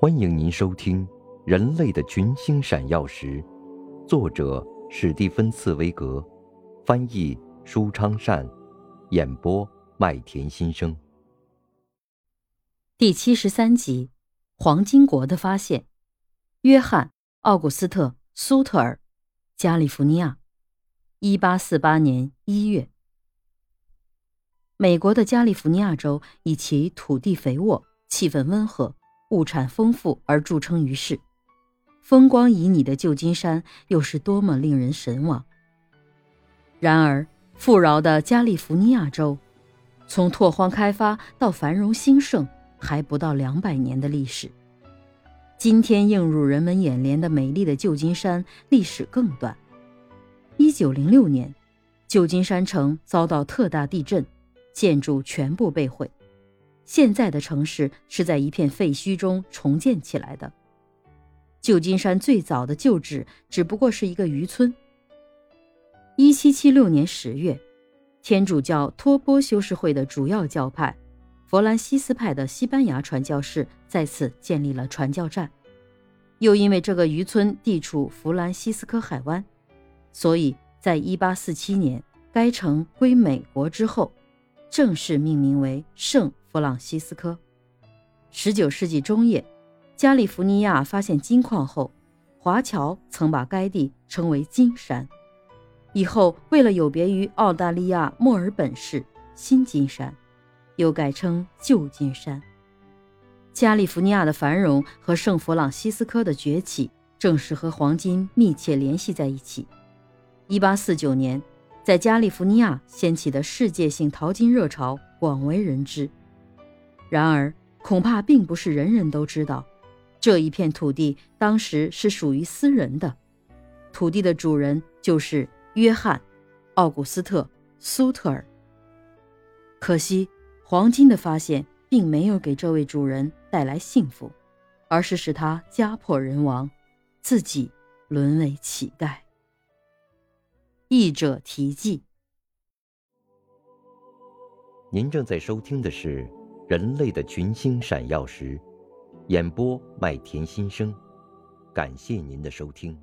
欢迎您收听《人类的群星闪耀时》，作者史蒂芬·茨威格，翻译舒昌善，演播麦田心声。第七十三集：黄金国的发现。约翰·奥古斯特·苏特尔，加利福尼亚，一八四八年一月。美国的加利福尼亚州以其土地肥沃、气氛温和。物产丰富而著称于世，风光旖旎的旧金山又是多么令人神往。然而，富饶的加利福尼亚州，从拓荒开发到繁荣兴盛，还不到两百年的历史。今天映入人们眼帘的美丽的旧金山，历史更短。一九零六年，旧金山城遭到特大地震，建筑全部被毁。现在的城市是在一片废墟中重建起来的。旧金山最早的旧址只不过是一个渔村。一七七六年十月，天主教托波修士会的主要教派——弗兰西斯派的西班牙传教士在此建立了传教站。又因为这个渔村地处弗兰西斯科海湾，所以在一八四七年该城归美国之后，正式命名为圣。弗朗西斯科，十九世纪中叶，加利福尼亚发现金矿后，华侨曾把该地称为金山。以后，为了有别于澳大利亚墨尔本市新金山，又改称旧金山。加利福尼亚的繁荣和圣弗朗西斯科的崛起，正是和黄金密切联系在一起。一八四九年，在加利福尼亚掀起的世界性淘金热潮广为人知。然而，恐怕并不是人人都知道，这一片土地当时是属于私人的，土地的主人就是约翰·奥古斯特·苏特尔。可惜，黄金的发现并没有给这位主人带来幸福，而是使他家破人亡，自己沦为乞丐。译者题记。您正在收听的是。人类的群星闪耀时，演播麦田心声，感谢您的收听。